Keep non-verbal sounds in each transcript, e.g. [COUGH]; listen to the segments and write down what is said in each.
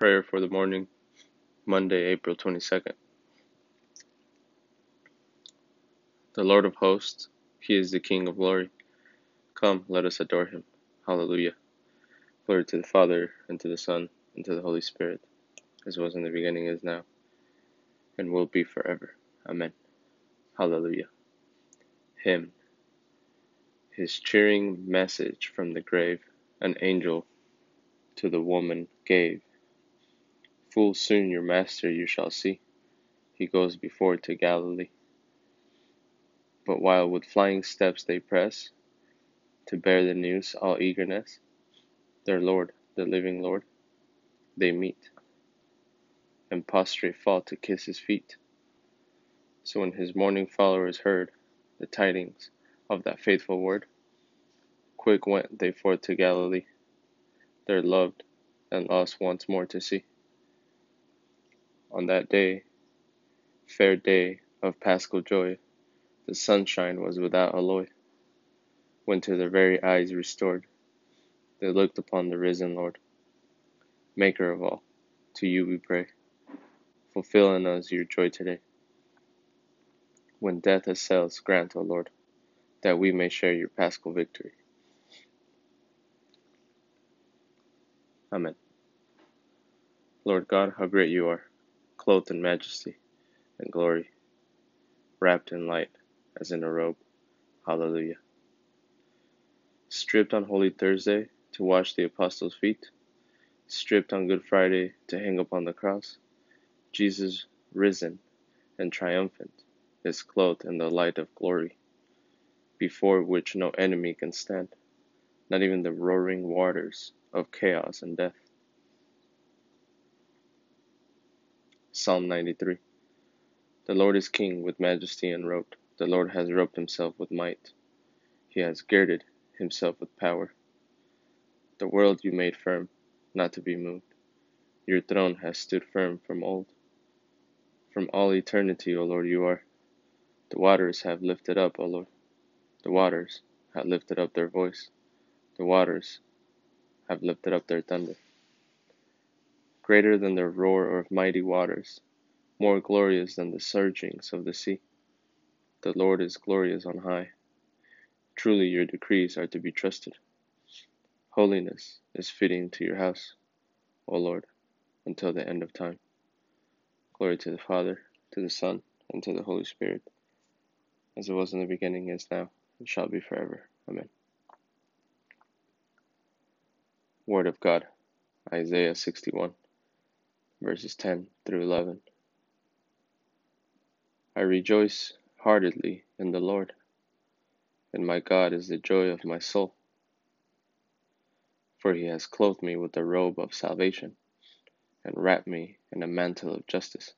Prayer for the morning, Monday, April 22nd. The Lord of hosts, He is the King of glory. Come, let us adore Him. Hallelujah. Glory to the Father, and to the Son, and to the Holy Spirit, as was in the beginning, is now, and will be forever. Amen. Hallelujah. Hymn. His cheering message from the grave, an angel to the woman gave. Full soon your master you shall see, he goes before to Galilee. But while with flying steps they press, to bear the news all eagerness, their Lord, the living Lord, they meet, and prostrate fall to kiss his feet. So when his mourning followers heard the tidings of that faithful word, quick went they forth to Galilee, their loved and lost once more to see on that day, fair day of paschal joy, the sunshine was without alloy. When to their very eyes restored, they looked upon the risen Lord. Maker of all, to you we pray. Fulfill in us your joy today. When death assails, grant, O Lord, that we may share your paschal victory. Amen. Lord God, how great you are clothed in majesty and glory, wrapped in light as in a robe. Hallelujah. Stripped on Holy Thursday to wash the apostles' feet, stripped on Good Friday to hang upon the cross, Jesus, risen and triumphant, is clothed in the light of glory, before which no enemy can stand, not even the roaring waters of chaos and death. Psalm 93 The Lord is king with majesty and robed. The Lord has robed himself with might. He has girded himself with power. The world you made firm, not to be moved. Your throne has stood firm from old. From all eternity, O Lord, you are. The waters have lifted up, O Lord. The waters have lifted up their voice. The waters have lifted up their thunder greater than the roar of mighty waters, more glorious than the surgings of the sea. The Lord is glorious on high. Truly your decrees are to be trusted. Holiness is fitting to your house, O Lord, until the end of time. Glory to the Father, to the Son, and to the Holy Spirit, as it was in the beginning, is now, and shall be forever. Amen. Word of God, Isaiah 61 verses 10 through 11. I rejoice heartily in the Lord, and my God is the joy of my soul. For he has clothed me with the robe of salvation, and wrapped me in a mantle of justice.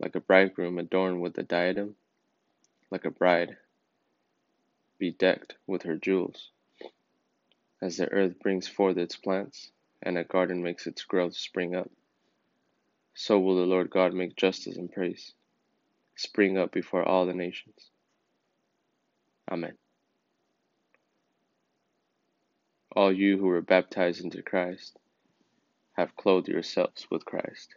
Like a bridegroom adorned with a diadem, like a bride bedecked with her jewels. As the earth brings forth its plants, and a garden makes its growth spring up. So will the Lord God make justice and praise spring up before all the nations. Amen. All you who were baptized into Christ have clothed yourselves with Christ.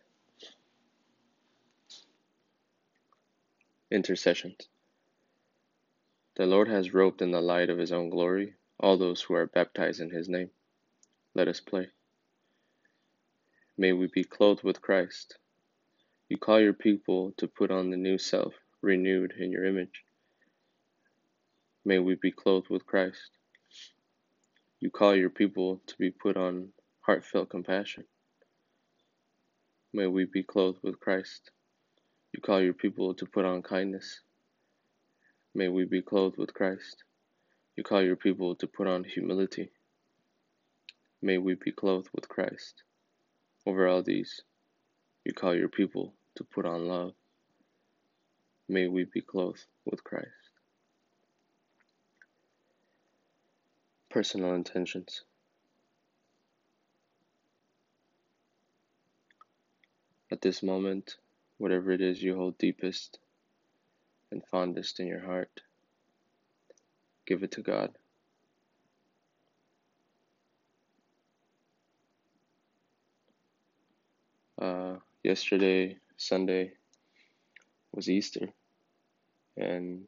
Intercessions. The Lord has robed in the light of his own glory all those who are baptized in his name. Let us pray. May we be clothed with Christ. You call your people to put on the new self, renewed in your image. May we be clothed with Christ. You call your people to be put on heartfelt compassion. May we be clothed with Christ. You call your people to put on kindness. May we be clothed with Christ. You call your people to put on humility. May we be clothed with Christ. Over all these, you call your people to put on love. May we be clothed with Christ. Personal intentions. At this moment, whatever it is you hold deepest and fondest in your heart, give it to God. Uh, yesterday, Sunday, was Easter, and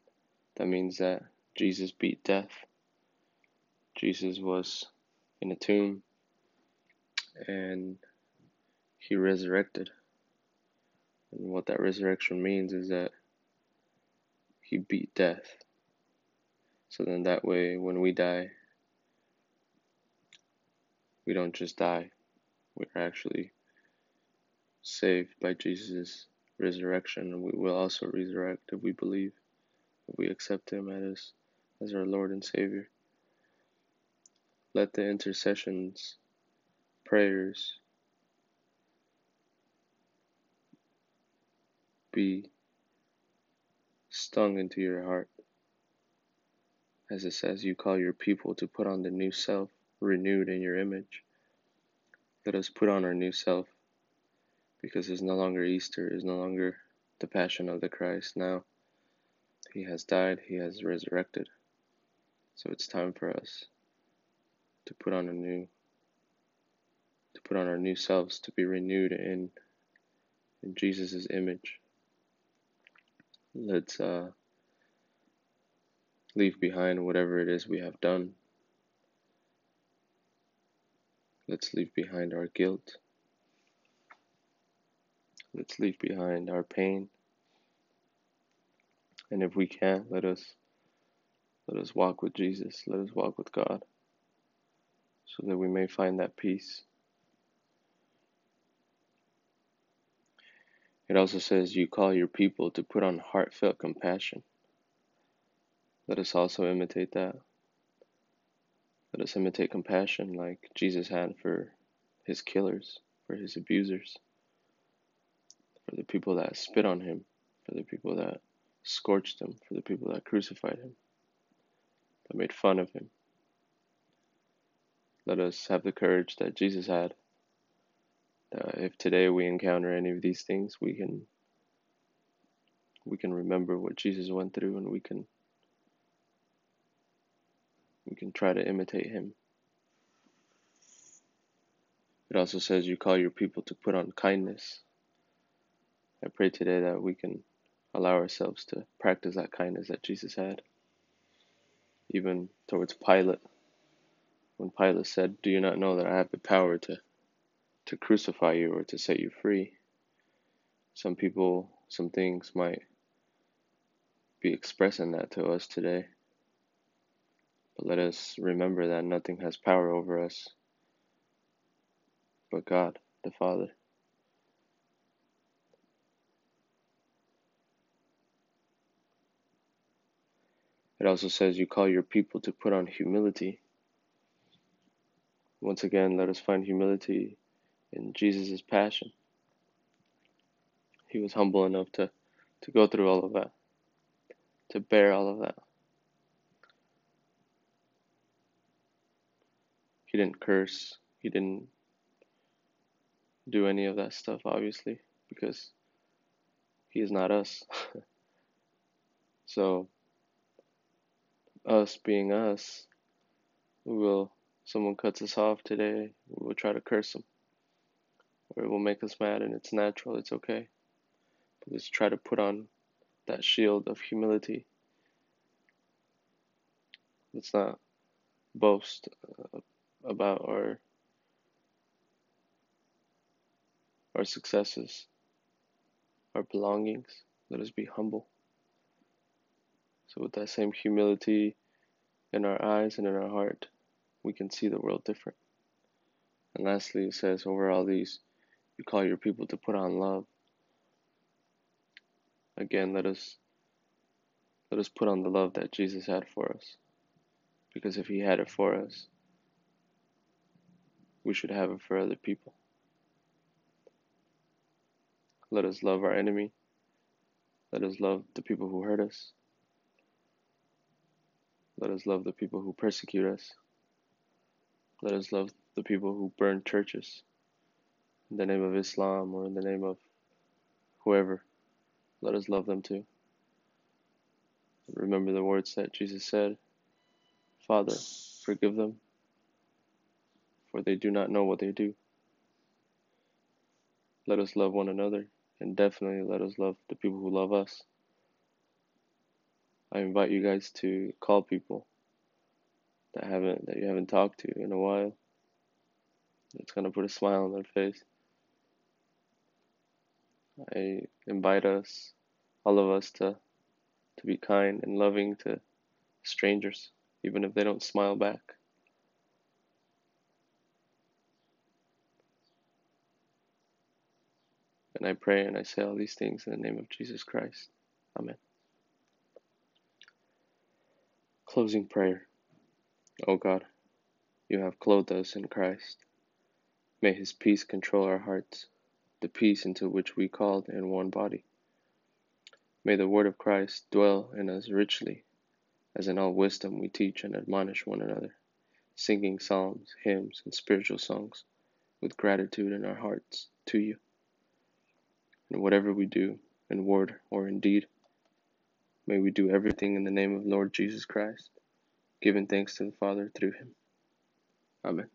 that means that Jesus beat death. Jesus was in a tomb and he resurrected. And what that resurrection means is that he beat death. So then that way, when we die, we don't just die, we're actually saved by Jesus' resurrection, we will also resurrect if we believe, if we accept Him as, as our Lord and Savior. Let the intercessions, prayers, be stung into your heart. As it says, you call your people to put on the new self, renewed in your image. Let us put on our new self because it's no longer Easter, it's no longer the passion of the Christ. Now he has died, he has resurrected. So it's time for us to put on a new to put on our new selves to be renewed in in Jesus' image. Let's uh, leave behind whatever it is we have done. Let's leave behind our guilt. Let's leave behind our pain. And if we can, let us let us walk with Jesus. Let us walk with God so that we may find that peace. It also says, You call your people to put on heartfelt compassion. Let us also imitate that. Let us imitate compassion like Jesus had for his killers, for his abusers, for the people that spit on him, for the people that scorched him, for the people that crucified him, that made fun of him. Let us have the courage that Jesus had. That if today we encounter any of these things, we can we can remember what Jesus went through and we can we can try to imitate him. It also says you call your people to put on kindness. I pray today that we can allow ourselves to practice that kindness that Jesus had, even towards Pilate when Pilate said, Do you not know that I have the power to, to crucify you or to set you free? Some people, some things might be expressing that to us today. But let us remember that nothing has power over us but God, the Father. It also says you call your people to put on humility. Once again, let us find humility in Jesus' passion. He was humble enough to, to go through all of that, to bear all of that. He didn't curse, he didn't do any of that stuff, obviously, because he is not us. [LAUGHS] so, us being us, we will someone cuts us off today, we will try to curse them. Or it will make us mad and it's natural, it's okay. But let's try to put on that shield of humility. Let's not boast uh, about our our successes, our belongings. Let us be humble. So with that same humility in our eyes and in our heart, we can see the world different. And lastly, it says, over all these, you call your people to put on love. Again, let us let us put on the love that Jesus had for us. Because if he had it for us, we should have it for other people. Let us love our enemy. Let us love the people who hurt us. Let us love the people who persecute us. Let us love the people who burn churches in the name of Islam or in the name of whoever. Let us love them too. Remember the words that Jesus said Father, forgive them, for they do not know what they do. Let us love one another, and definitely let us love the people who love us. I invite you guys to call people that haven't that you haven't talked to in a while. It's gonna put a smile on their face. I invite us, all of us, to to be kind and loving to strangers, even if they don't smile back. And I pray and I say all these things in the name of Jesus Christ. Amen. Closing prayer. O God, you have clothed us in Christ. May his peace control our hearts, the peace into which we called in one body. May the word of Christ dwell in us richly, as in all wisdom we teach and admonish one another, singing psalms, hymns, and spiritual songs with gratitude in our hearts to you. And whatever we do, in word or in deed, may we do everything in the name of Lord Jesus Christ, giving thanks to the Father through him. Amen.